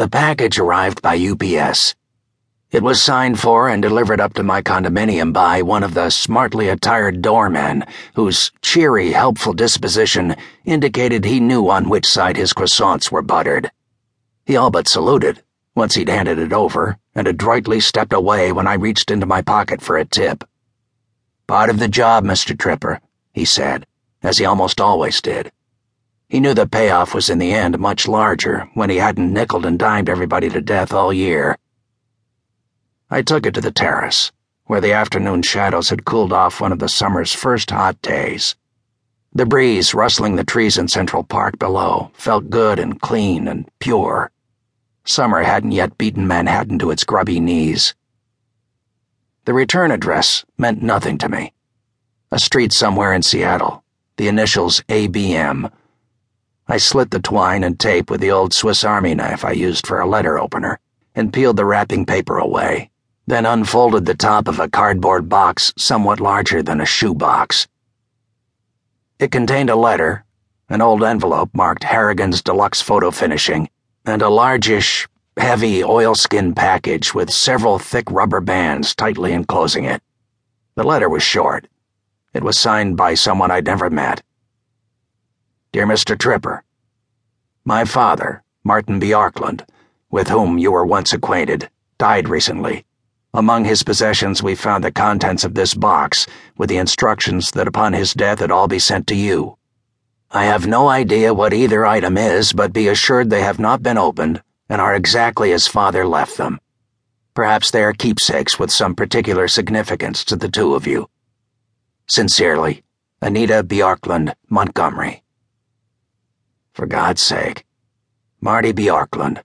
The package arrived by UPS. It was signed for and delivered up to my condominium by one of the smartly attired doormen, whose cheery, helpful disposition indicated he knew on which side his croissants were buttered. He all but saluted once he'd handed it over and adroitly stepped away when I reached into my pocket for a tip. Part of the job, Mr. Tripper, he said, as he almost always did. He knew the payoff was in the end much larger when he hadn't nickeled and dimed everybody to death all year. I took it to the terrace, where the afternoon shadows had cooled off one of the summer's first hot days. The breeze rustling the trees in Central Park below felt good and clean and pure. Summer hadn't yet beaten Manhattan to its grubby knees. The return address meant nothing to me. A street somewhere in Seattle, the initials ABM. I slit the twine and tape with the old Swiss Army knife I used for a letter opener and peeled the wrapping paper away, then unfolded the top of a cardboard box somewhat larger than a shoebox. It contained a letter, an old envelope marked Harrigan's Deluxe Photo Finishing and a largish, heavy oilskin package with several thick rubber bands tightly enclosing it. The letter was short. It was signed by someone I'd never met. Dear Mr. Tripper, My father, Martin Bjorklund, with whom you were once acquainted, died recently. Among his possessions, we found the contents of this box, with the instructions that upon his death it all be sent to you. I have no idea what either item is, but be assured they have not been opened and are exactly as father left them. Perhaps they are keepsakes with some particular significance to the two of you. Sincerely, Anita Bjorklund Montgomery. For God's sake. Marty Bjorklund.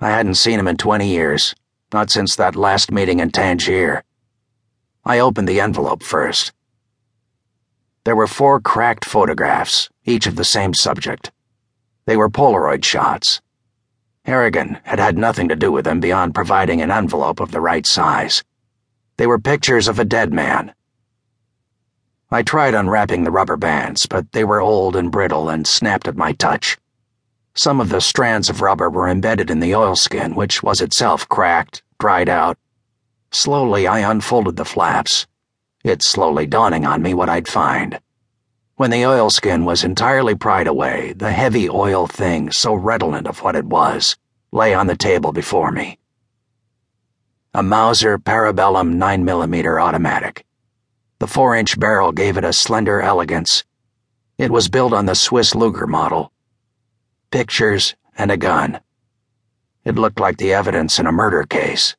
I hadn't seen him in 20 years, not since that last meeting in Tangier. I opened the envelope first. There were four cracked photographs, each of the same subject. They were Polaroid shots. Harrigan had had nothing to do with them beyond providing an envelope of the right size. They were pictures of a dead man. I tried unwrapping the rubber bands, but they were old and brittle and snapped at my touch. Some of the strands of rubber were embedded in the oilskin, which was itself cracked, dried out. Slowly, I unfolded the flaps it slowly dawning on me what I'd find. When the oilskin was entirely pried away, the heavy oil thing, so redolent of what it was, lay on the table before me. A Mauser Parabellum 9mm automatic. The four inch barrel gave it a slender elegance. It was built on the Swiss Luger model. Pictures and a gun. It looked like the evidence in a murder case.